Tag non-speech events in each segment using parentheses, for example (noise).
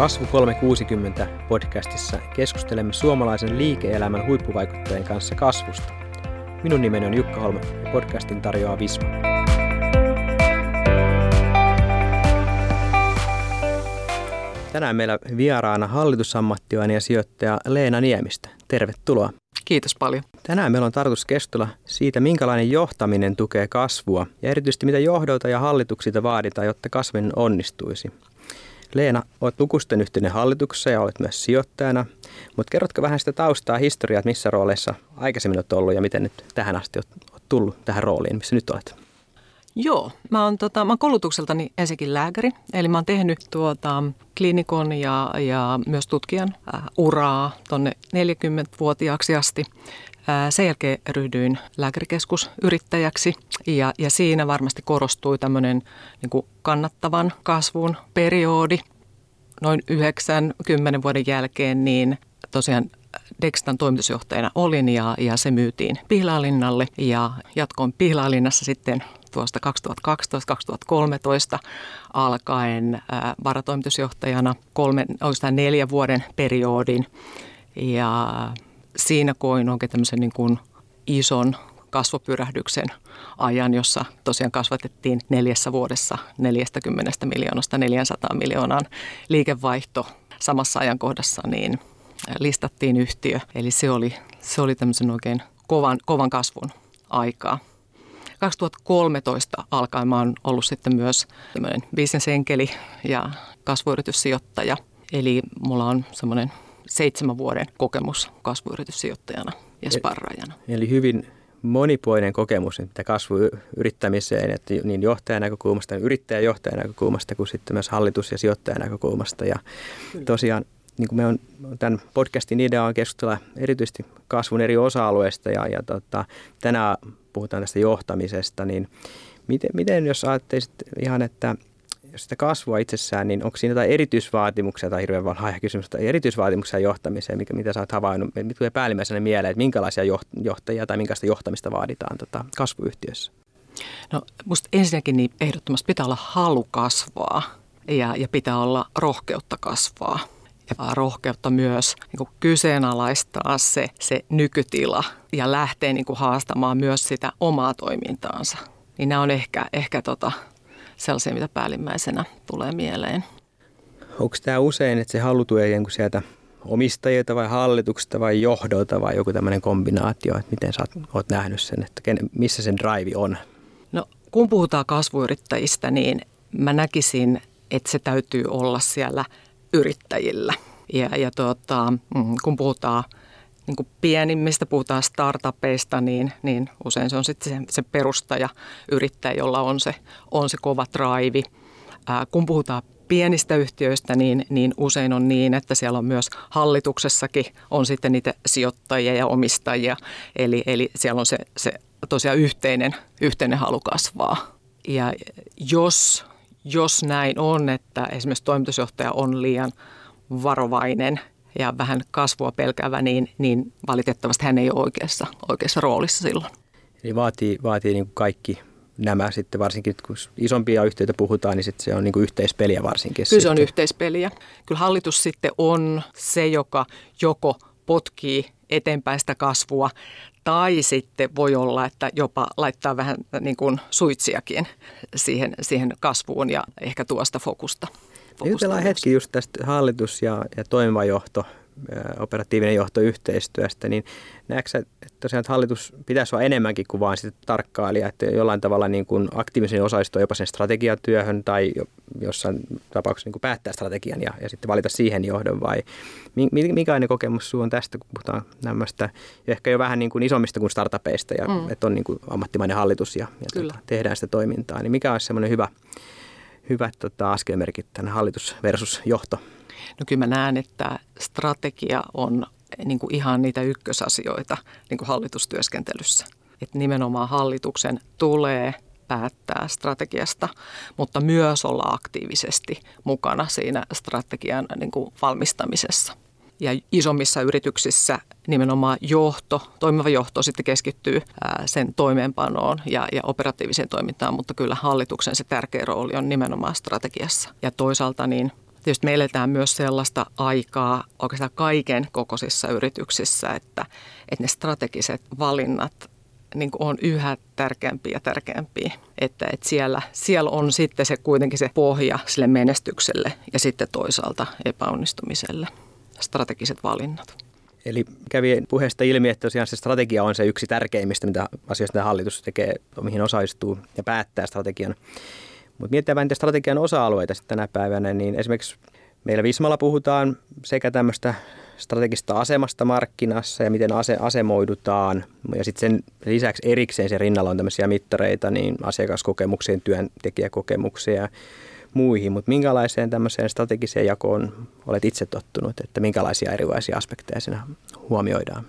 Kasvu 360 podcastissa keskustelemme suomalaisen liike-elämän huippuvaikuttajien kanssa kasvusta. Minun nimeni on Jukka Holm ja podcastin tarjoaa Visma. Tänään meillä vieraana hallitusammattilainen ja sijoittaja Leena Niemistä. Tervetuloa. Kiitos paljon. Tänään meillä on tarkoitus keskustella siitä, minkälainen johtaminen tukee kasvua ja erityisesti mitä johdolta ja hallituksilta vaaditaan, jotta kasvin onnistuisi. Leena, olet lukusten yhteinen hallituksessa ja olet myös sijoittajana, mutta kerrotko vähän sitä taustaa, historiaa, että missä rooleissa aikaisemmin olet ollut ja miten nyt tähän asti olet tullut tähän rooliin, missä nyt olet? Joo, mä oon, tota, mä oon koulutukseltani ensinnäkin lääkäri, eli mä oon tehnyt tuota, klinikon ja, ja myös tutkijan äh, uraa tuonne 40-vuotiaaksi asti. Sen jälkeen ryhdyin lääkärikeskusyrittäjäksi ja, ja siinä varmasti korostui tämmöinen niin kannattavan kasvun periodi. Noin 9-10 vuoden jälkeen niin tosiaan Dextan toimitusjohtajana olin ja, ja se myytiin Pihlalinnalle ja jatkoin Pihlalinnassa sitten tuosta 2012-2013 alkaen ää, varatoimitusjohtajana kolme, oikeastaan neljä vuoden periodin. Ja siinä koin oikein tämmöisen niin kuin ison kasvupyrähdyksen ajan, jossa tosiaan kasvatettiin neljässä vuodessa 40 miljoonasta 400 miljoonaan liikevaihto samassa ajankohdassa, niin listattiin yhtiö. Eli se oli, se oli tämmöisen oikein kovan, kovan kasvun aikaa. 2013 alkaen mä oon ollut sitten myös tämmöinen bisnesenkeli ja kasvuyrityssijoittaja. Eli mulla on semmoinen seitsemän vuoden kokemus kasvuyrityssijoittajana ja sparraajana. Eli hyvin monipuolinen kokemus mitä kasvuyrittämiseen, että niin johtajan näkökulmasta, yrittäjän johtajan näkökulmasta kuin sitten myös hallitus- ja sijoittajan näkökulmasta. Ja tosiaan niin kuin me on, tämän podcastin idea on keskustella erityisesti kasvun eri osa-alueista ja, ja tota, tänään puhutaan tästä johtamisesta, niin miten, miten jos ajattelisit ihan, että jos sitä kasvua itsessään, niin onko siinä jotain erityisvaatimuksia tai hirveän laaja kysymys, tai erityisvaatimuksia johtamiseen, mikä, mitä sä oot havainnut, mitä tulee päällimmäisenä mieleen, että minkälaisia johtajia tai minkälaista johtamista vaaditaan tota, kasvuyhtiössä? No musta ensinnäkin niin ehdottomasti pitää olla halu kasvaa ja, ja pitää olla rohkeutta kasvaa ja rohkeutta myös niin kuin kyseenalaistaa se, se nykytila ja lähteä niin kuin haastamaan myös sitä omaa toimintaansa. Niin nämä on ehkä, ehkä tota, sellaisia, mitä päällimmäisenä tulee mieleen. Onko tämä usein, että se halu tulee sieltä omistajilta vai hallituksesta vai johdolta vai joku tämmöinen kombinaatio, että miten sä oot, nähnyt sen, että missä sen drive on? No kun puhutaan kasvuyrittäjistä, niin mä näkisin, että se täytyy olla siellä yrittäjillä. Ja, ja tuota, mm, kun puhutaan niin kuin pienimmistä, puhutaan startupeista, niin, niin usein se on sitten se, se perustaja, yrittäjä, jolla on se, on se kova. Ää, kun puhutaan pienistä yhtiöistä, niin, niin usein on niin, että siellä on myös hallituksessakin on sitten niitä sijoittajia ja omistajia. Eli, eli siellä on se, se tosiaan yhteinen, yhteinen halu kasvaa. Ja jos, jos näin on, että esimerkiksi toimitusjohtaja on liian varovainen ja vähän kasvua pelkäävä, niin, niin valitettavasti hän ei ole oikeassa, oikeassa roolissa silloin. Eli vaatii, vaatii niin kuin kaikki nämä sitten varsinkin, kun isompia yhtiöitä puhutaan, niin sitten se on niin kuin yhteispeliä varsinkin. Kyllä se on yhteispeliä. Kyllä hallitus sitten on se, joka joko potkii eteenpäin sitä kasvua tai sitten voi olla, että jopa laittaa vähän niin kuin suitsiakin siihen, siihen kasvuun ja ehkä tuosta fokusta. Jutellaan hetki just tästä hallitus- ja, ja toimiva johto, operatiivinen johto yhteistyöstä, niin näetkö että tosiaan että hallitus pitäisi olla enemmänkin kuin vain sitä tarkkailija, että jollain tavalla niin kuin aktiivisen osallistua jopa sen strategiatyöhön tai jossain tapauksessa niin kuin päättää strategian ja, ja sitten valita siihen johdon vai mikä kokemus sinulla on tästä, kun puhutaan nämmöistä ehkä jo vähän niin kuin isommista kuin startupeista ja mm. että on niin kuin ammattimainen hallitus ja, ja tuota, tehdään sitä toimintaa, niin mikä olisi semmoinen hyvä hyvät tota, askelmerkit tänne hallitus versus johto? No kyllä mä näen, että strategia on niin kuin ihan niitä ykkösasioita niin kuin hallitustyöskentelyssä. Että nimenomaan hallituksen tulee päättää strategiasta, mutta myös olla aktiivisesti mukana siinä strategian niin kuin valmistamisessa ja isommissa yrityksissä nimenomaan johto, toimiva johto sitten keskittyy sen toimeenpanoon ja, ja operatiiviseen toimintaan, mutta kyllä hallituksen se tärkeä rooli on nimenomaan strategiassa. Ja toisaalta niin Tietysti me eletään myös sellaista aikaa oikeastaan kaiken kokoisissa yrityksissä, että, että ne strategiset valinnat niin on yhä tärkeämpiä ja tärkeämpiä. Että, että siellä, siellä on sitten se kuitenkin se pohja sille menestykselle ja sitten toisaalta epäonnistumiselle, strategiset valinnat. Eli kävi puheesta ilmi, että tosiaan se strategia on se yksi tärkeimmistä mitä asioista mitä hallitus tekee, mihin osallistuu ja päättää strategian. Mutta mietitään vähän niitä strategian osa-alueita sitten tänä päivänä, niin esimerkiksi meillä Vismalla puhutaan sekä tämmöistä strategista asemasta markkinassa ja miten ase, asemoidutaan. Ja sitten sen lisäksi erikseen sen rinnalla on tämmöisiä mittareita, niin asiakaskokemuksien, työntekijäkokemuksia muihin. Mutta minkälaiseen tämmöiseen strategiseen jakoon olet itse tottunut, että minkälaisia erilaisia aspekteja siinä huomioidaan?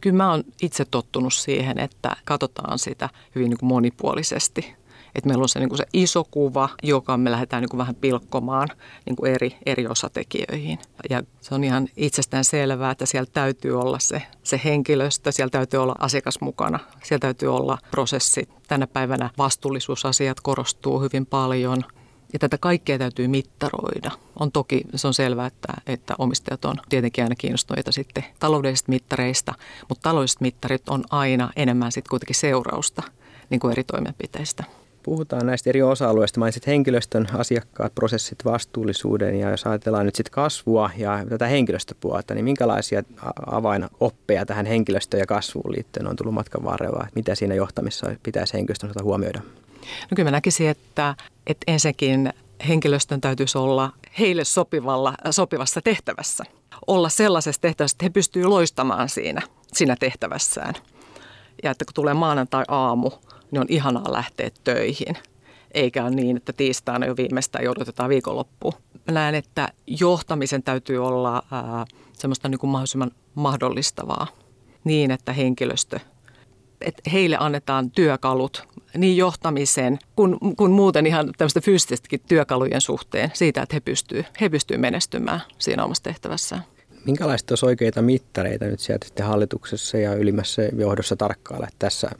Kyllä mä oon itse tottunut siihen, että katsotaan sitä hyvin niin kuin monipuolisesti että meillä on se, niin kuin se iso kuva, joka me lähdetään niin kuin vähän pilkkomaan niin kuin eri, eri osatekijöihin. Ja se on ihan itsestään selvää, että siellä täytyy olla se, se henkilöstö, siellä täytyy olla asiakas mukana, siellä täytyy olla prosessi. Tänä päivänä vastuullisuusasiat korostuu hyvin paljon – ja tätä kaikkea täytyy mittaroida. On toki, se on selvää, että, että omistajat on tietenkin aina kiinnostuneita sitten taloudellisista mittareista, mutta taloudelliset mittarit on aina enemmän sitten kuitenkin seurausta niin kuin eri toimenpiteistä. Puhutaan näistä eri osa-alueista. Mainitsit henkilöstön, asiakkaat, prosessit, vastuullisuuden ja jos ajatellaan nyt sitten kasvua ja tätä henkilöstöpuolta, niin minkälaisia avainoppeja tähän henkilöstöön ja kasvuun liittyen on tullut matkan varrella? Mitä siinä johtamissa pitäisi henkilöstön huomioida? No kyllä mä näkisin, että, että ensinnäkin henkilöstön täytyisi olla heille sopivalla, sopivassa tehtävässä. Olla sellaisessa tehtävässä, että he pystyvät loistamaan siinä, siinä tehtävässään. Ja että kun tulee maanantai-aamu, niin on ihanaa lähteä töihin. Eikä ole niin, että tiistaina jo viimeistään joudutetaan viikonloppuun. Mä näen, että johtamisen täytyy olla ää, semmoista niin kuin mahdollisimman mahdollistavaa niin, että henkilöstö, että heille annetaan työkalut niin johtamiseen kuin, kuin muuten ihan tämmöistä fyysisestikin työkalujen suhteen siitä, että he pystyvät he pystyy menestymään siinä omassa tehtävässään. Minkälaiset olisi oikeita mittareita nyt sieltä sitten hallituksessa ja ylimmässä johdossa tarkkailla, tässä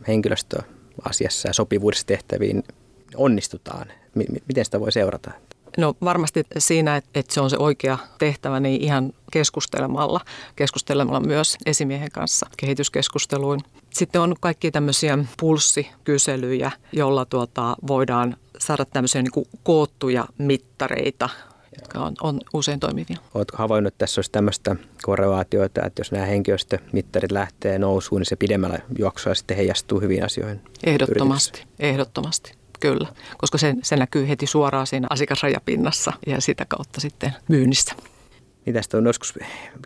henkilöstöasiassa ja sopivuudessa tehtäviin onnistutaan? Miten sitä voi seurata? No varmasti siinä, että se on se oikea tehtävä, niin ihan keskustelemalla, keskustelemalla myös esimiehen kanssa kehityskeskusteluin. Sitten on kaikki tämmöisiä pulssikyselyjä, jolla tuota, voidaan saada tämmöisiä niin koottuja mittareita jotka on, on usein toimivia. Oletko havainnut, että tässä olisi tämmöistä korrelaatioita, että jos nämä henkilöstömittarit lähtee nousuun, niin se pidemmällä juoksua sitten heijastuu hyvin asioihin? Ehdottomasti, ehdottomasti. Kyllä, koska se, se näkyy heti suoraan siinä asiakasrajapinnassa ja sitä kautta sitten myynnissä. Niin tästä on joskus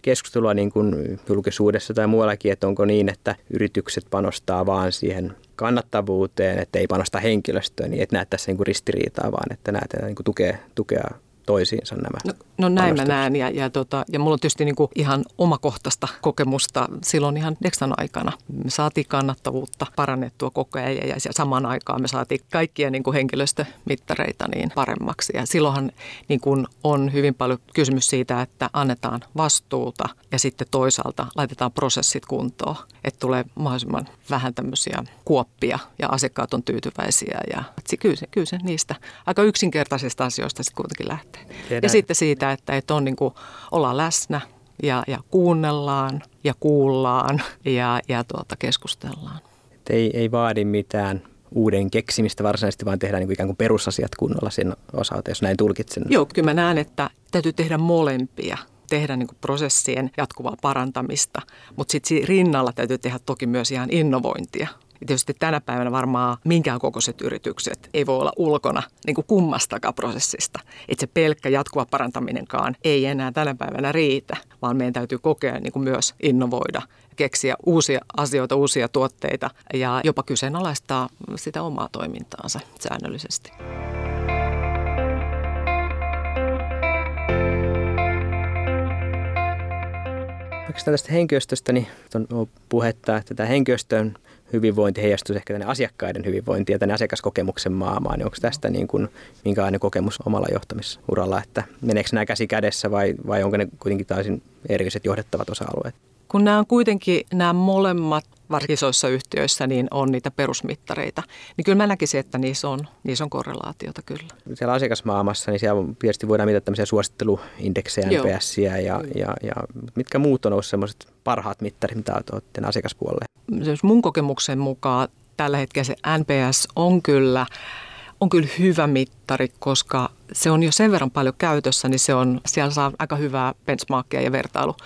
keskustelua niin kuin julkisuudessa tai muuallakin, että onko niin, että yritykset panostaa vaan siihen kannattavuuteen, että ei panosta henkilöstöön, niin et näe tässä niin kuin ristiriitaa, vaan että näet niin kuin tukea, tukea toisiinsa nämä. No, no näin mä näen ja, ja, tota, ja mulla on tietysti niin kuin ihan omakohtaista kokemusta silloin ihan Dexan aikana. Me saatiin kannattavuutta parannettua koko ajan ja, ja samaan aikaan me saatiin kaikkia niin kuin henkilöstömittareita niin paremmaksi. Ja silloinhan niin kuin on hyvin paljon kysymys siitä, että annetaan vastuuta ja sitten toisaalta laitetaan prosessit kuntoon, että tulee mahdollisimman vähän tämmöisiä kuoppia ja asiakkaat on tyytyväisiä ja kyllä se, kyllä se niistä aika yksinkertaisista asioista sitten kuitenkin lähtee. Tiedän. Ja sitten siitä, että, että on niin kuin, ollaan läsnä ja, ja kuunnellaan ja kuullaan ja, ja tuota, keskustellaan. Et ei, ei vaadi mitään uuden keksimistä varsinaisesti, vaan tehdään niin kuin ikään kuin perusasiat kunnolla sen osalta, jos näin tulkitsen. Joo, kyllä mä näen, että täytyy tehdä molempia tehdä niin prosessien jatkuvaa parantamista, mutta sitten rinnalla täytyy tehdä toki myös ihan innovointia. Ja tietysti tänä päivänä varmaan minkään kokoiset yritykset ei voi olla ulkona niin kuin kummastakaan prosessista. Että se pelkkä jatkuva parantaminenkaan ei enää tänä päivänä riitä, vaan meidän täytyy kokea niin kuin myös innovoida keksiä uusia asioita, uusia tuotteita ja jopa kyseenalaistaa sitä omaa toimintaansa säännöllisesti. Oikeastaan tästä henkilöstöstä niin on puhetta, että tämä henkilöstön hyvinvointi heijastuisi ehkä tänne asiakkaiden hyvinvointi ja tänne asiakaskokemuksen maailmaan. Niin onko tästä niin kuin, minkälainen kokemus omalla johtamisuralla, että meneekö nämä käsi kädessä vai, vai onko ne kuitenkin täysin erilliset johdettavat osa-alueet? Kun nämä on kuitenkin nämä molemmat varsinkin isoissa yhtiöissä, niin on niitä perusmittareita. Niin kyllä mä näkisin, että niissä on, niissä on korrelaatiota kyllä. Siellä asiakasmaamassa, niin siellä tietysti voidaan mitata tämmöisiä suositteluindeksejä, NPS ja, ja, ja, ja, mitkä muut on ollut semmoiset parhaat mittarit, mitä olette asiakaspuolelle? Mun kokemuksen mukaan tällä hetkellä se NPS on kyllä on kyllä hyvä mittari, koska se on jo sen verran paljon käytössä, niin se on, siellä saa aika hyvää benchmarkia ja vertailu,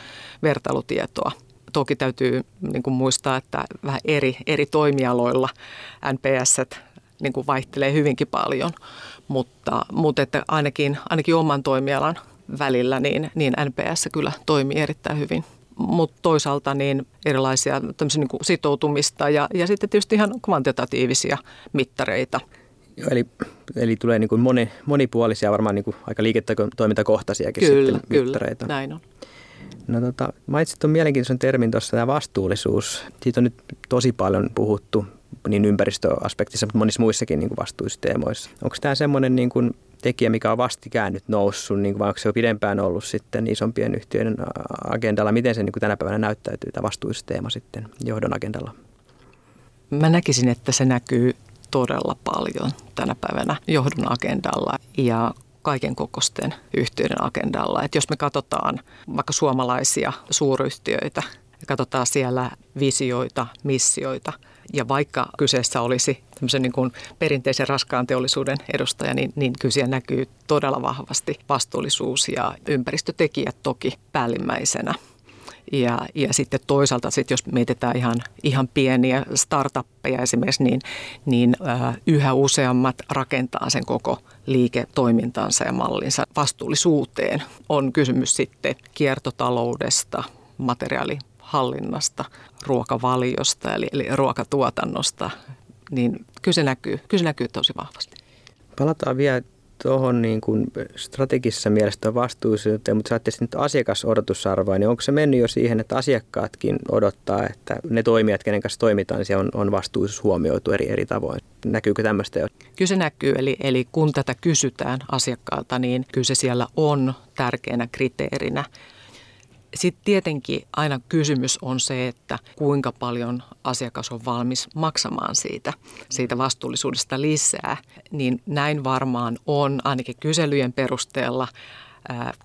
vertailutietoa. Toki täytyy niin kuin muistaa, että vähän eri, eri toimialoilla NPS niin kuin vaihtelee hyvinkin paljon, mutta, mutta että ainakin, ainakin oman toimialan välillä niin, niin NPS kyllä toimii erittäin hyvin mutta toisaalta niin erilaisia niin kuin sitoutumista ja, ja sitten tietysti ihan kvantitatiivisia mittareita – Joo, eli, eli tulee niin kuin moni, monipuolisia, varmaan niin kuin aika liiketoimintakohtaisiakin kyllä, sitten mittareita. Kyllä, näin on. No tota, mainitsit tuon mielenkiintoisen termin tuossa, tämä vastuullisuus. Siitä on nyt tosi paljon puhuttu niin ympäristöaspektissa, mutta monissa muissakin niin vastuusteemoissa. Onko tämä semmoinen niin kuin tekijä, mikä on vastikään nyt noussut, niin kuin, vai onko se jo pidempään ollut sitten isompien yhtiöiden agendalla? Miten se niin kuin tänä päivänä näyttäytyy, tämä vastuusteema sitten johdon agendalla? Mä näkisin, että se näkyy todella paljon tänä päivänä johdon agendalla ja kaiken kokosten yhtiöiden agendalla. Et jos me katsotaan vaikka suomalaisia suuryhtiöitä katsotaan siellä visioita, missioita ja vaikka kyseessä olisi tämmöisen niin kuin perinteisen raskaan teollisuuden edustaja, niin, niin kyllä siellä näkyy todella vahvasti vastuullisuus ja ympäristötekijät toki päällimmäisenä. Ja, ja sitten toisaalta, sit jos mietitään ihan, ihan pieniä startuppeja esimerkiksi, niin, niin äh, yhä useammat rakentaa sen koko liiketoimintansa ja mallinsa vastuullisuuteen. On kysymys sitten kiertotaloudesta, materiaalihallinnasta, ruokavaliosta eli, eli ruokatuotannosta, niin kyllä se näkyy, kyllä se näkyy tosi vahvasti. Palataan vielä tuohon niin kuin strategisessa mielessä vastuullisuuteen, mutta saatte nyt asiakasodotusarvoa, niin onko se mennyt jo siihen, että asiakkaatkin odottaa, että ne toimijat, kenen kanssa toimitaan, niin siellä on, on vastuullisuus huomioitu eri, eri tavoin. Näkyykö tämmöistä jo? Kyllä se näkyy, eli, eli kun tätä kysytään asiakkaalta, niin kyllä se siellä on tärkeänä kriteerinä. Sitten tietenkin aina kysymys on se, että kuinka paljon asiakas on valmis maksamaan siitä, siitä vastuullisuudesta lisää. Niin näin varmaan on ainakin kyselyjen perusteella,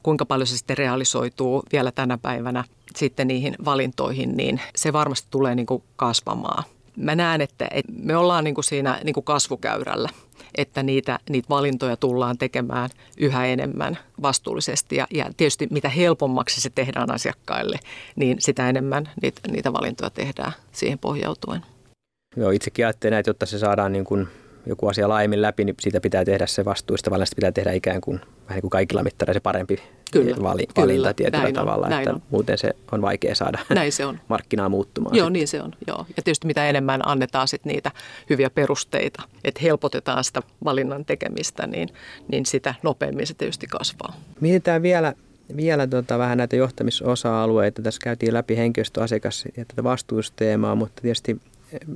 kuinka paljon se sitten realisoituu vielä tänä päivänä sitten niihin valintoihin, niin se varmasti tulee niin kuin kasvamaan. Mä näen, että me ollaan niin kuin siinä niin kuin kasvukäyrällä että niitä, niitä valintoja tullaan tekemään yhä enemmän vastuullisesti. Ja, ja tietysti mitä helpommaksi se tehdään asiakkaille, niin sitä enemmän niitä, niitä valintoja tehdään siihen pohjautuen. Joo, itsekin ajattelen, että jotta se saadaan niin kuin joku asia laajemmin läpi, niin siitä pitää tehdä se vastuista, vaan pitää tehdä ikään kuin vähän niin kuin kaikilla mittareilla se parempi kyllä, vali, kyllä, valinta tietyllä näin tavalla, on, että on. muuten se on vaikea saada (laughs) näin se on. markkinaa muuttumaan. Joo, sitten. niin se on. Joo. Ja tietysti mitä enemmän annetaan sit niitä hyviä perusteita, että helpotetaan sitä valinnan tekemistä, niin, niin sitä nopeammin se tietysti kasvaa. Mietitään vielä vielä tota, vähän näitä johtamisosa-alueita. Tässä käytiin läpi henkilöstöasiakas ja tätä vastuusteemaa, mutta tietysti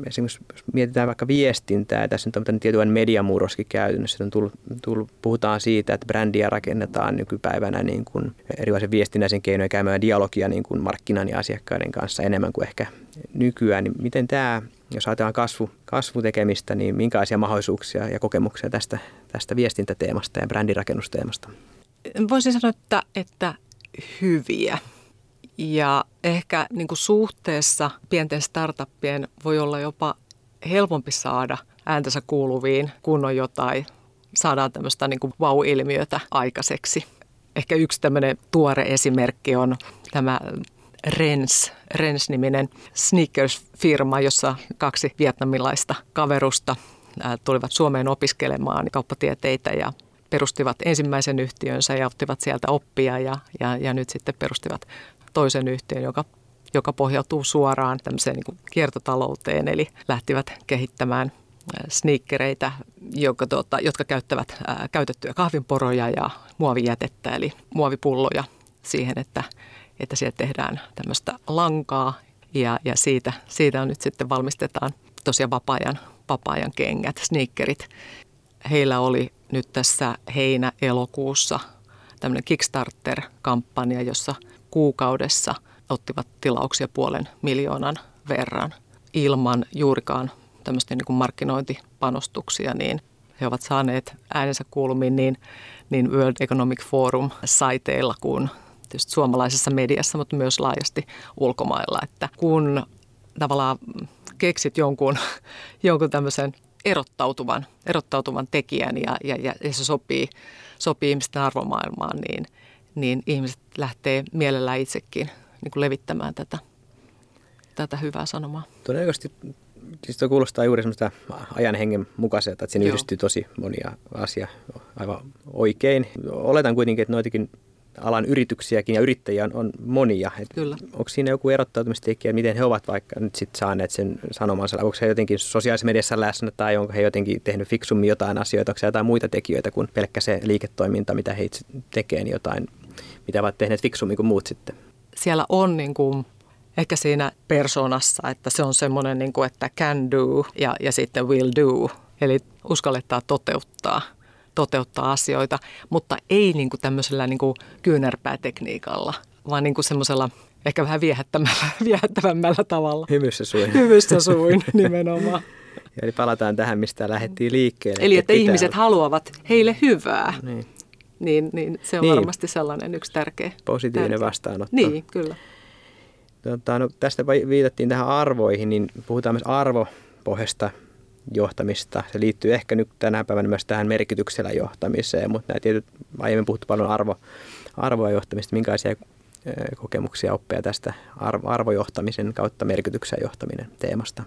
esimerkiksi jos mietitään vaikka viestintää, tässä nyt on tietynlainen mediamurroskin käytännössä, on tullut, tullut, puhutaan siitä, että brändiä rakennetaan nykypäivänä niin kuin erilaisen viestinnäisen keinoja käymään dialogia niin kuin markkinan ja asiakkaiden kanssa enemmän kuin ehkä nykyään, niin miten tämä, jos ajatellaan kasvu, kasvutekemistä, niin minkälaisia mahdollisuuksia ja kokemuksia tästä, tästä viestintäteemasta ja brändirakennusteemasta? Voisin sanoa, että, että hyviä. Ja ehkä niin kuin suhteessa pienten startuppien voi olla jopa helpompi saada ääntänsä kuuluviin, kun on jotain, saadaan tämmöistä niin kuin wow-ilmiötä aikaiseksi. Ehkä yksi tämmöinen tuore esimerkki on tämä Rens, Rens-niminen sneakers-firma, jossa kaksi vietnamilaista kaverusta tulivat Suomeen opiskelemaan kauppatieteitä ja perustivat ensimmäisen yhtiönsä ja ottivat sieltä oppia ja, ja, ja nyt sitten perustivat toisen yhtiön, joka, joka pohjautuu suoraan tämmöiseen niin kuin kiertotalouteen, eli lähtivät kehittämään sneakereitä, jotka, tuota, jotka käyttävät ää, käytettyjä kahvinporoja ja muovijätettä, eli muovipulloja siihen, että, että sieltä tehdään tämmöistä lankaa ja, ja siitä, siitä on nyt sitten valmistetaan tosiaan vapaa-ajan, vapaa-ajan kengät, sneakerit. Heillä oli nyt tässä heinä-elokuussa tämmöinen Kickstarter-kampanja, jossa kuukaudessa ottivat tilauksia puolen miljoonan verran. ilman juurikaan tämmöistä niin kuin markkinointipanostuksia, niin he ovat saaneet äänensä kuulumiin niin, niin World Economic Forum-saiteilla kuin tietysti suomalaisessa mediassa, mutta myös laajasti ulkomailla, että kun tavallaan keksit jonkun, jonkun tämmöisen erottautuvan, erottautuvan tekijän ja, ja, ja se sopii, sopii ihmisten arvomaailmaan, niin, niin ihmiset lähtee mielellään itsekin niin kuin levittämään tätä, tätä hyvää sanomaa. Todennäköisesti siis tuo kuulostaa juuri semmoista ajan hengen mukaiselta, että siinä Joo. yhdistyy tosi monia asia aivan oikein. Oletan kuitenkin, että noitakin alan yrityksiäkin ja yrittäjiä on, on monia. Et Kyllä. Onko siinä joku erottautumistekijä, miten he ovat vaikka nyt sit saaneet sen sanomansa? Onko he jotenkin sosiaalisessa mediassa läsnä tai onko he jotenkin tehnyt fiksummin jotain asioita? Onko se jotain muita tekijöitä kuin pelkkä se liiketoiminta, mitä he itse tekee, niin jotain, mitä ovat tehneet fiksummin kuin muut sitten? Siellä on niin kuin ehkä siinä persoonassa, että se on semmoinen, niin kuin, että can do ja, ja sitten will do. Eli uskallettaa toteuttaa toteuttaa asioita, mutta ei niin kuin tämmöisellä niin kuin kyynärpäätekniikalla, vaan niin kuin semmoisella ehkä vähän viehättävämmällä, (laughs) viehättävämmällä tavalla. Hymyssä suin. Hymyssä suin (laughs) nimenomaan. Eli palataan tähän, mistä lähdettiin liikkeelle. Eli että, että ihmiset haluavat heille hyvää. Niin. Niin, niin se on niin. varmasti sellainen yksi tärkeä. Positiivinen tärkeä. vastaanotto. Niin, kyllä. Tota, no, tästä viitattiin tähän arvoihin, niin puhutaan myös arvopohjasta johtamista. Se liittyy ehkä nyt tänä päivänä myös tähän merkityksellä johtamiseen, mutta nämä tietyt, aiemmin puhuttu paljon arvo, arvoa johtamista, minkälaisia kokemuksia, oppeja tästä arvo, arvojohtamisen kautta merkityksen johtaminen teemasta?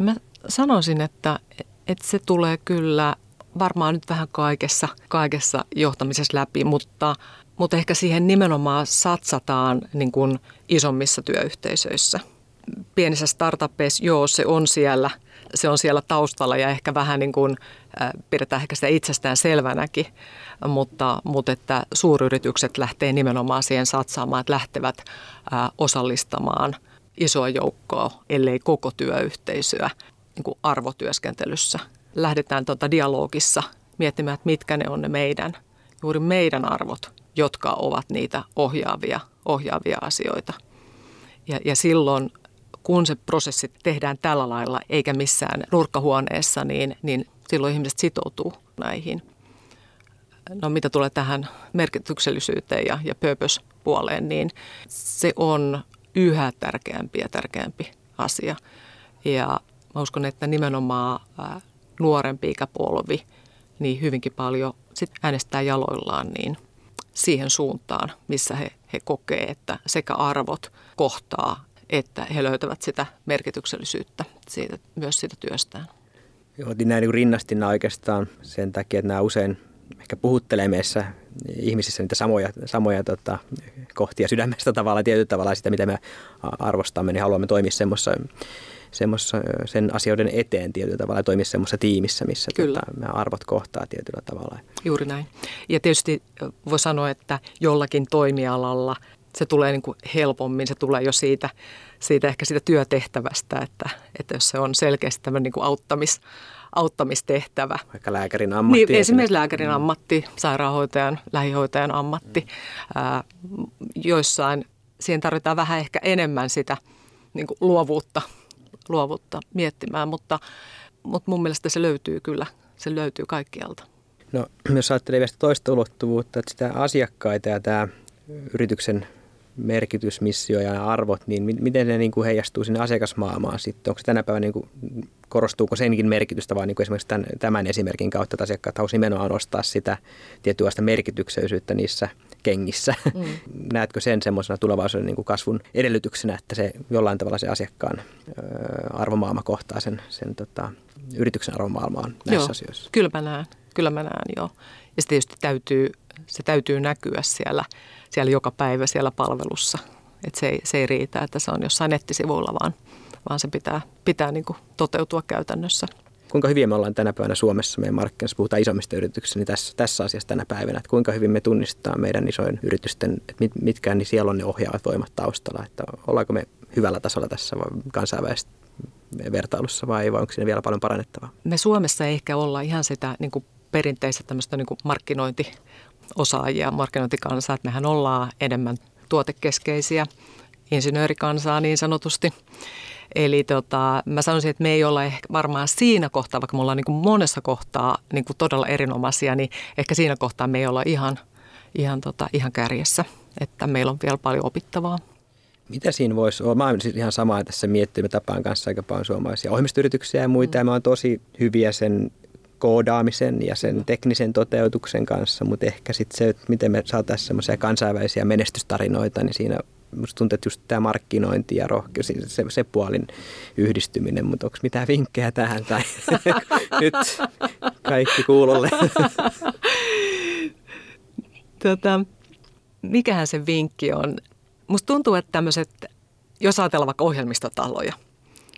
Mä sanoisin, että, että se tulee kyllä varmaan nyt vähän kaikessa, kaikessa johtamisessa läpi, mutta, mutta ehkä siihen nimenomaan satsataan niin kuin isommissa työyhteisöissä. Pienissä startupeissa, joo, se on siellä, se on siellä taustalla ja ehkä vähän niin kuin, äh, pidetään ehkä sitä itsestään selvänäkin, mutta, mutta että suuryritykset lähtee nimenomaan siihen satsaamaan, että lähtevät äh, osallistamaan isoa joukkoa, ellei koko työyhteisöä niin kuin arvotyöskentelyssä. Lähdetään tuota dialogissa miettimään, että mitkä ne on ne meidän, juuri meidän arvot, jotka ovat niitä ohjaavia, ohjaavia asioita. Ja, ja silloin, kun se prosessi tehdään tällä lailla, eikä missään nurkkahuoneessa, niin, niin silloin ihmiset sitoutuu näihin. No mitä tulee tähän merkityksellisyyteen ja, ja purpose-puoleen, niin se on yhä tärkeämpi ja tärkeämpi asia. Ja mä uskon, että nimenomaan nuorempi ikäpolvi niin hyvinkin paljon sit äänestää jaloillaan niin siihen suuntaan, missä he, he kokee, että sekä arvot kohtaa, että he löytävät sitä merkityksellisyyttä siitä, myös siitä työstään. Joo, niin näin rinnastina oikeastaan sen takia, että nämä usein ehkä puhuttelee meissä ihmisissä niitä samoja, samoja tota, kohtia sydämestä tavalla, tietyllä tavalla sitä, mitä me arvostamme, niin haluamme toimia semmoisessa sen asioiden eteen tietyllä tavalla ja toimia semmoisessa tiimissä, missä Kyllä. Tota, nämä arvot kohtaa tietyllä tavalla. Juuri näin. Ja tietysti voi sanoa, että jollakin toimialalla se tulee niin kuin helpommin, se tulee jo siitä, siitä ehkä siitä työtehtävästä, että, että jos se on selkeästi tämmöinen niin kuin auttamis, auttamistehtävä. Vaikka lääkärin ammatti. Niin, esimerkiksi lääkärin mm. ammatti, sairaanhoitajan, lähihoitajan ammatti. Mm. Ää, joissain siihen tarvitaan vähän ehkä enemmän sitä niin kuin luovuutta luovutta miettimään, mutta, mutta mun mielestä se löytyy kyllä, se löytyy kaikkialta. No, jos ajattelee vielä toista ulottuvuutta, että sitä asiakkaita ja tämä yrityksen merkitys, missio ja arvot, niin miten ne niin kuin heijastuu sinne asiakasmaailmaan sitten? Onko se tänä päivänä, niin kuin, korostuuko senkin merkitystä vai niin kuin esimerkiksi tämän, tämän esimerkin kautta, että asiakkaat haluaisivat nimenomaan nostaa sitä tietynlaista merkityksellisyyttä niissä kengissä. Mm. (laughs) Näetkö sen semmoisena tulevaisuuden niin kuin kasvun edellytyksenä, että se jollain tavalla se asiakkaan ö, arvomaailma kohtaa sen, sen tota, yrityksen arvomaailmaan näissä joo, asioissa? Kyllä mä näen, kyllä mä näen joo. Ja se tietysti täytyy, se täytyy näkyä siellä, siellä joka päivä siellä palvelussa. Et se, ei, se ei riitä, että se on jossain nettisivuilla, vaan, vaan se pitää, pitää niin kuin toteutua käytännössä kuinka hyvin me ollaan tänä päivänä Suomessa meidän markkinassa, puhutaan isommista yrityksistä, niin tässä, tässä asiassa tänä päivänä, että kuinka hyvin me tunnistetaan meidän isojen yritysten, että mit, mitkä niin siellä on ne ohjaavat voimat taustalla, että ollaanko me hyvällä tasolla tässä kansainvälisessä vertailussa vai, vai onko siinä vielä paljon parannettavaa? Me Suomessa ei ehkä olla ihan sitä niin kuin perinteistä tämmöistä niin kuin markkinointiosaajia, markkinointikansaa, että mehän ollaan enemmän tuotekeskeisiä, insinöörikansaa niin sanotusti. Eli tota, mä sanoisin, että me ei olla ehkä varmaan siinä kohtaa, vaikka me ollaan niin kuin monessa kohtaa niin kuin todella erinomaisia, niin ehkä siinä kohtaa me ei olla ihan, ihan, tota, ihan kärjessä. Että meillä on vielä paljon opittavaa. Mitä siinä voisi olla? Mä oon siis ihan samaa tässä miettinyt. Mä tapaan kanssa aika paljon suomalaisia ohjelmistoyrityksiä ja muita. Mm. Ja mä oon tosi hyviä sen koodaamisen ja sen teknisen toteutuksen kanssa, mutta ehkä sitten se, että miten me saataisiin semmoisia kansainvälisiä menestystarinoita, niin siinä musta tuntuu, että just tämä markkinointi ja rohkeus, se, se puolin yhdistyminen, mutta onko mitään vinkkejä tähän tai (laughs) nyt kaikki kuulolle? (laughs) tota, mikähän se vinkki on? Musta tuntuu, että tämmöiset, jos ajatellaan vaikka ohjelmistotaloja,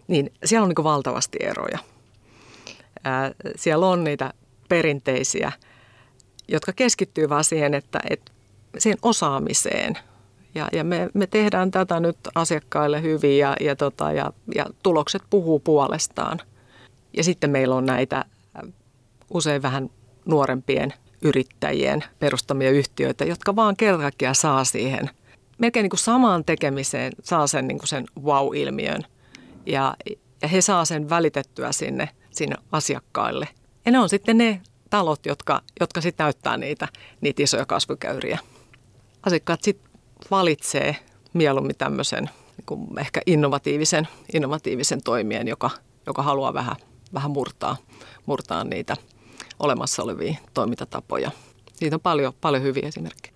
niin siellä on niin valtavasti eroja. Ää, siellä on niitä perinteisiä, jotka keskittyy vaan siihen, että, että siihen osaamiseen. Ja, ja me, me tehdään tätä nyt asiakkaille hyvin ja, ja, tota, ja, ja tulokset puhuu puolestaan. Ja sitten meillä on näitä usein vähän nuorempien yrittäjien perustamia yhtiöitä, jotka vaan kertakia saa siihen melkein niin kuin samaan tekemiseen, saa sen, niin kuin sen wow-ilmiön. Ja, ja he saa sen välitettyä sinne, sinne asiakkaille. Ja ne on sitten ne talot, jotka, jotka sitten näyttää niitä, niitä isoja kasvukäyriä. Asiakkaat sitten valitsee mieluummin tämmöisen niin kuin ehkä innovatiivisen, innovatiivisen toimien, joka, joka haluaa vähän, vähän murtaa, murtaa niitä olemassa olevia toimintatapoja. Siitä on paljon, paljon hyviä esimerkkejä.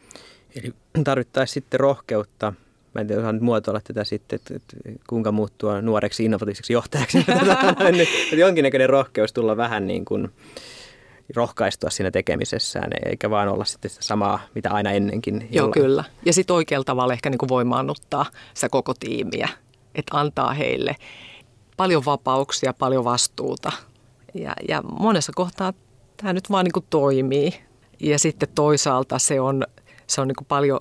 Eli tarvittaisiin sitten rohkeutta mä en tiedä, muotoilla tätä sitten, että, että kuinka muuttua nuoreksi innovatiiviseksi johtajaksi. jonkinnäköinen rohkeus tulla vähän niin kuin rohkaistua siinä tekemisessään, eikä vaan olla sitten sitä samaa, mitä aina ennenkin. Joo, kyllä. Ja sitten oikealla tavalla ehkä niin kuin voimaannuttaa sitä koko tiimiä, että antaa heille paljon vapauksia, paljon vastuuta. Ja, ja monessa kohtaa tämä nyt vaan niin kuin toimii. Ja sitten toisaalta se on, se on niin kuin paljon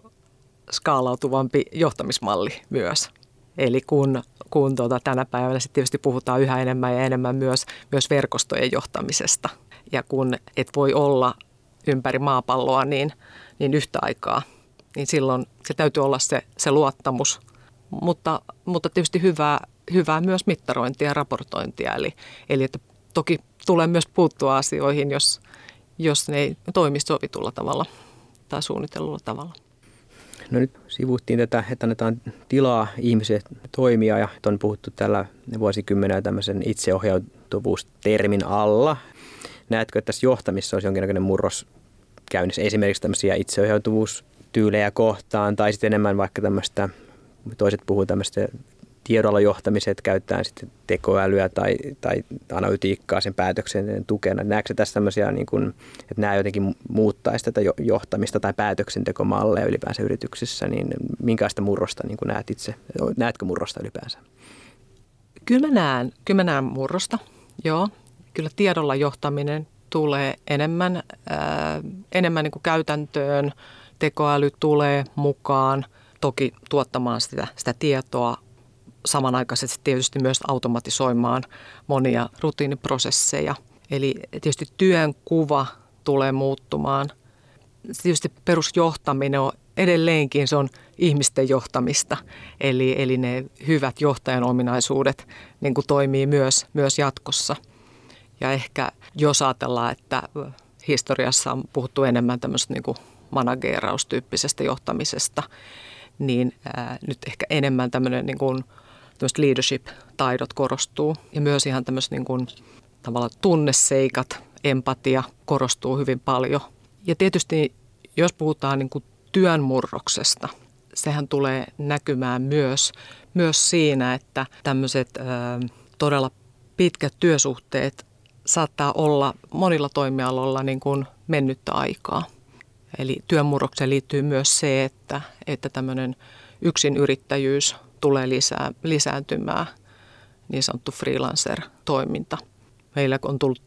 skaalautuvampi johtamismalli myös. Eli kun, kun tuota, tänä päivänä sitten tietysti puhutaan yhä enemmän ja enemmän myös, myös verkostojen johtamisesta. Ja kun et voi olla ympäri maapalloa niin, niin yhtä aikaa, niin silloin se täytyy olla se, se luottamus. Mutta, mutta tietysti hyvää, hyvää myös mittarointia ja raportointia. Eli, eli että toki tulee myös puuttua asioihin, jos, jos ne ei toimi sovitulla tavalla tai suunnitellulla tavalla. No nyt sivuttiin tätä, että annetaan tilaa ihmisille toimia ja on puhuttu tällä vuosikymmenellä tämmöisen itseohjautuvuustermin alla. Näetkö, että tässä johtamissa olisi jonkinlainen murros käynnissä esimerkiksi tämmöisiä itseohjautuvuustyylejä kohtaan tai sitten enemmän vaikka tämmöistä, toiset puhuu tämmöistä tiedolla johtamiset käytetään sitten tekoälyä tai, tai analytiikkaa sen päätöksen tukena. Näetkö tässä tämmöisiä, niin kuin, että nämä jotenkin muuttaisi tätä johtamista tai päätöksentekomalleja ylipäänsä yrityksissä, niin minkälaista murrosta niin kuin näet itse? Näetkö murrosta ylipäänsä? Kyllä mä näen, kyllä mä näen murrosta, joo. Kyllä tiedolla johtaminen tulee enemmän, ää, enemmän niin kuin käytäntöön, tekoäly tulee mukaan, toki tuottamaan sitä, sitä tietoa samanaikaisesti tietysti myös automatisoimaan monia rutiiniprosesseja. Eli tietysti työn kuva tulee muuttumaan. Tietysti perusjohtaminen on edelleenkin se on ihmisten johtamista, eli, eli ne hyvät johtajan ominaisuudet niin kuin toimii myös, myös jatkossa. Ja ehkä jos ajatellaan, että historiassa on puhuttu enemmän tämmöistä niin manageeraustyyppisestä johtamisesta, niin ää, nyt ehkä enemmän tämmöinen niin kuin leadership-taidot korostuu ja myös ihan tämmöiset niin kuin tavallaan tunneseikat, empatia korostuu hyvin paljon. Ja tietysti jos puhutaan niin kuin työn murroksesta, sehän tulee näkymään myös, myös siinä, että tämmöiset ö, todella pitkät työsuhteet saattaa olla monilla toimialoilla niin kuin mennyttä aikaa. Eli työn murrokseen liittyy myös se, että, että tämmöinen yksin yrittäjyys tulee lisää, lisääntymään, niin sanottu freelancer-toiminta. Meillä on tullut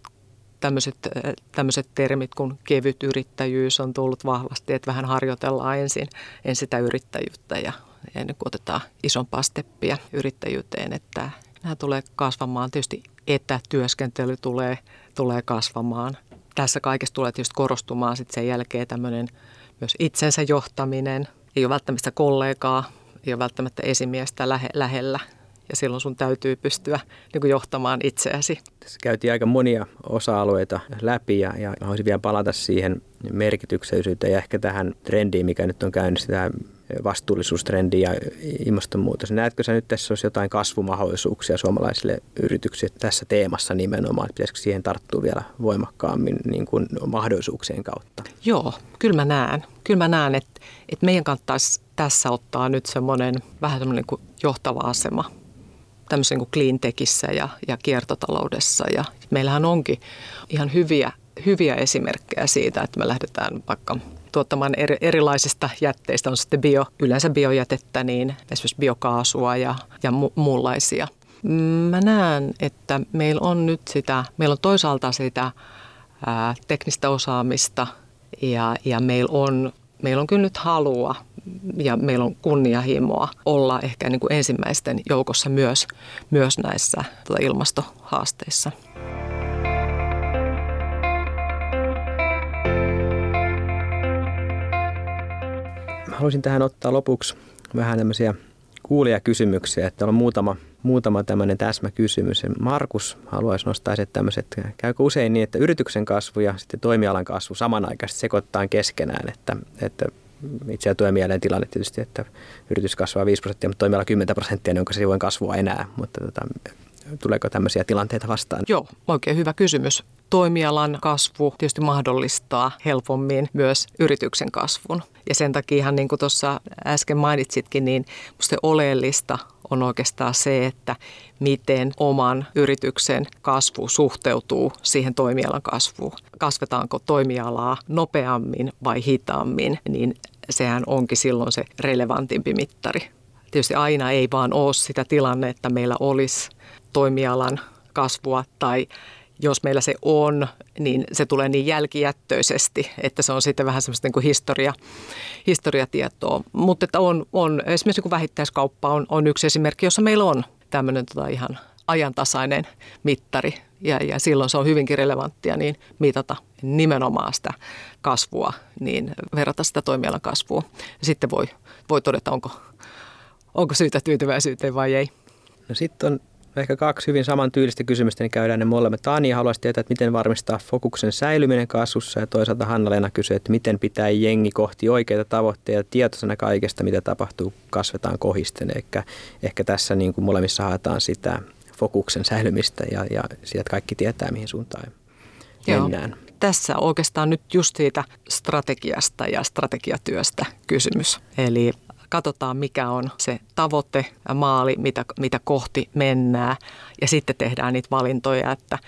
tämmöiset, tämmöiset termit kuin kevyt yrittäjyys on tullut vahvasti, että vähän harjoitellaan ensin, ensin sitä yrittäjyyttä ja ennen kuin otetaan isompaa steppiä yrittäjyyteen, että nämä tulee kasvamaan. Tietysti etätyöskentely tulee, tulee kasvamaan. Tässä kaikessa tulee tietysti korostumaan sitten sen jälkeen tämmöinen myös itsensä johtaminen. Ei ole välttämättä kollegaa, ei ole välttämättä esimiestä lähe, lähellä, ja silloin sun täytyy pystyä niin kuin johtamaan itseäsi. Tässä käytiin aika monia osa-alueita läpi ja, ja haluaisin vielä palata siihen merkityksellisyyteen ja ehkä tähän trendiin, mikä nyt on käynnissä, tämä vastuullisuustrendi ja ilmastonmuutos. Näetkö sä nyt tässä olisi jotain kasvumahdollisuuksia suomalaisille yrityksille tässä teemassa nimenomaan, pitäisikö siihen tarttua vielä voimakkaammin niin kuin mahdollisuuksien kautta? Joo, kyllä mä näen. Kyllä mä näen, että, että meidän kannattaisi tässä ottaa nyt semmoinen vähän semmoinen kuin johtava asema tämmöisen kuin clean techissä ja, ja kiertotaloudessa. Ja meillähän onkin ihan hyviä, hyviä esimerkkejä siitä, että me lähdetään vaikka tuottamaan eri, erilaisista jätteistä, on sitten bio, yleensä biojätettä, niin esimerkiksi biokaasua ja, ja mu- muunlaisia. Mä näen, että meillä on nyt sitä, meillä on toisaalta sitä ää, teknistä osaamista ja, ja meillä on, meillä on kyllä nyt halua ja meillä on kunnianhimoa olla ehkä niin kuin ensimmäisten joukossa myös, myös näissä tuota ilmastohaasteissa. Haluaisin tähän ottaa lopuksi vähän tämmöisiä kuulijakysymyksiä, että on muutama, muutama tämmöinen täsmäkysymys. Markus haluaisi nostaa se tämmöiset, käykö usein niin, että yrityksen kasvu ja sitten toimialan kasvu samanaikaisesti sekoittaa keskenään, että, että itse tulee mieleen tilanne tietysti, että yritys kasvaa 5 prosenttia, mutta toimiala 10 prosenttia, niin onko se voi kasvua enää, mutta tota, tuleeko tämmöisiä tilanteita vastaan? Joo, oikein hyvä kysymys. Toimialan kasvu tietysti mahdollistaa helpommin myös yrityksen kasvun. Ja sen takia ihan niin kuin tuossa äsken mainitsitkin, niin musta oleellista on oikeastaan se, että miten oman yrityksen kasvu suhteutuu siihen toimialan kasvuun. Kasvetaanko toimialaa nopeammin vai hitaammin, niin sehän onkin silloin se relevantimpi mittari. Tietysti aina ei vaan ole sitä tilanne, että meillä olisi toimialan kasvua tai jos meillä se on, niin se tulee niin jälkijättöisesti, että se on sitten vähän semmoista niin kuin historia, historiatietoa. Mutta että on, on, esimerkiksi kun vähittäiskauppa on, on yksi esimerkki, jossa meillä on tämmöinen tota ihan ajantasainen mittari ja, ja silloin se on hyvinkin relevanttia niin mitata nimenomaan sitä kasvua, niin verrata sitä toimialan kasvua. Sitten voi, voi todeta, onko, onko syytä tyytyväisyyteen vai ei. No sitten on ehkä kaksi hyvin samantyylistä kysymystä, niin käydään ne molemmat. Tania haluaisi tietää, että miten varmistaa fokuksen säilyminen kasvussa ja toisaalta Hanna-Leena kysyy, että miten pitää jengi kohti oikeita tavoitteita tietoisena kaikesta, mitä tapahtuu, kasvetaan kohisten. Ehkä, ehkä tässä niin kuin molemmissa haetaan sitä fokuksen säilymistä ja, ja sitä, että kaikki tietää, mihin suuntaan mennään. Joo. Tässä oikeastaan nyt just siitä strategiasta ja strategiatyöstä kysymys. Eli katsotaan mikä on se tavoite maali, mitä, mitä kohti mennään ja sitten tehdään niitä valintoja, että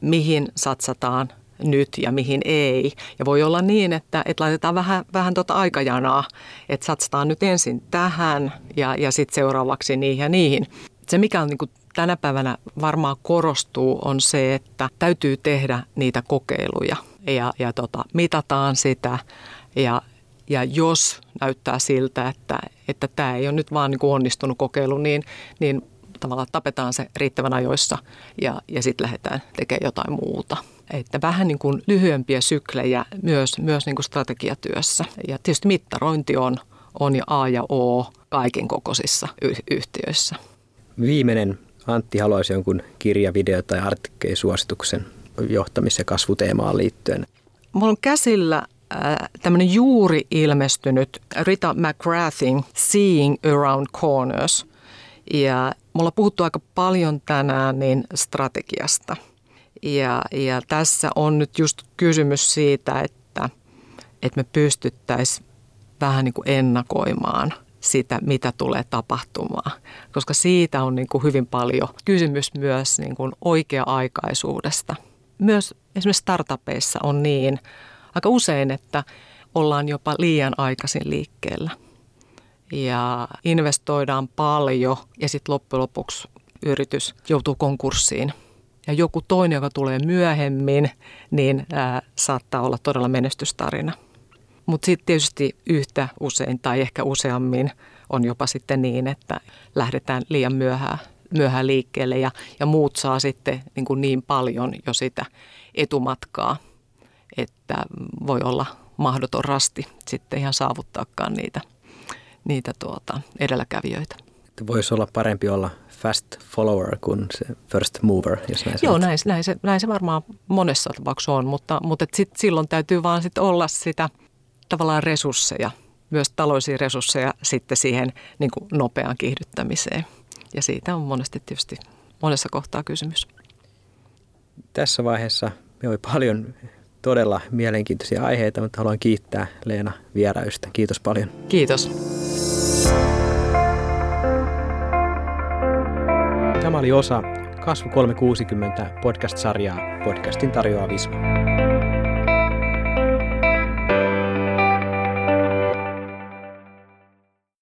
mihin satsataan nyt ja mihin ei. Ja voi olla niin, että, että laitetaan vähän, vähän tuota aikajanaa, että satsataan nyt ensin tähän ja, ja sitten seuraavaksi niihin ja niihin. Se, mikä on niin kuin tänä päivänä varmaan korostuu, on se, että täytyy tehdä niitä kokeiluja ja, ja tota, mitataan sitä ja, ja jos näyttää siltä, että, että tämä ei ole nyt vaan niin kuin onnistunut kokeilu, niin, niin tavallaan tapetaan se riittävän ajoissa ja, ja sitten lähdetään tekemään jotain muuta. Että vähän niin kuin lyhyempiä syklejä myös, myös niin kuin strategiatyössä. Ja tietysti mittarointi on, on ja A ja O kaiken kokoisissa y- yhtiöissä. Viimeinen Antti haluaisi jonkun kirja, video tai artikkelisuosituksen johtamis- ja kasvuteemaan liittyen. Mulla on käsillä tämmöinen juuri ilmestynyt Rita McGrathin Seeing Around Corners. Ja mulla on puhuttu aika paljon tänään niin strategiasta. Ja, ja tässä on nyt just kysymys siitä, että, että me pystyttäisiin vähän niin kuin ennakoimaan sitä, mitä tulee tapahtumaan. Koska siitä on niin kuin hyvin paljon kysymys myös niin kuin oikea-aikaisuudesta. Myös esimerkiksi startupeissa on niin, aika usein, että ollaan jopa liian aikaisin liikkeellä. Ja investoidaan paljon ja sitten loppujen lopuksi yritys joutuu konkurssiin. Ja joku toinen, joka tulee myöhemmin, niin ää, saattaa olla todella menestystarina. Mutta sitten tietysti yhtä usein tai ehkä useammin on jopa sitten niin, että lähdetään liian myöhään, myöhään liikkeelle ja, ja muut saa sitten niin, kuin niin paljon jo sitä etumatkaa – että voi olla mahdoton rasti sitten ihan saavuttaakaan niitä, niitä tuota, edelläkävijöitä. Voisi olla parempi olla fast follower kuin se first mover, jos näin Joo, näin, näin, se, näin se varmaan monessa tapauksessa on, mutta, mutta sit silloin täytyy vaan sit olla sitä tavallaan resursseja, myös taloudellisia resursseja sitten siihen niin kuin nopeaan kiihdyttämiseen. Ja siitä on monesti tietysti monessa kohtaa kysymys. Tässä vaiheessa me oli paljon todella mielenkiintoisia aiheita, mutta haluan kiittää Leena vieraystä. Kiitos paljon. Kiitos. Tämä oli osa Kasvu 360 podcast-sarjaa. Podcastin tarjoaa Visma.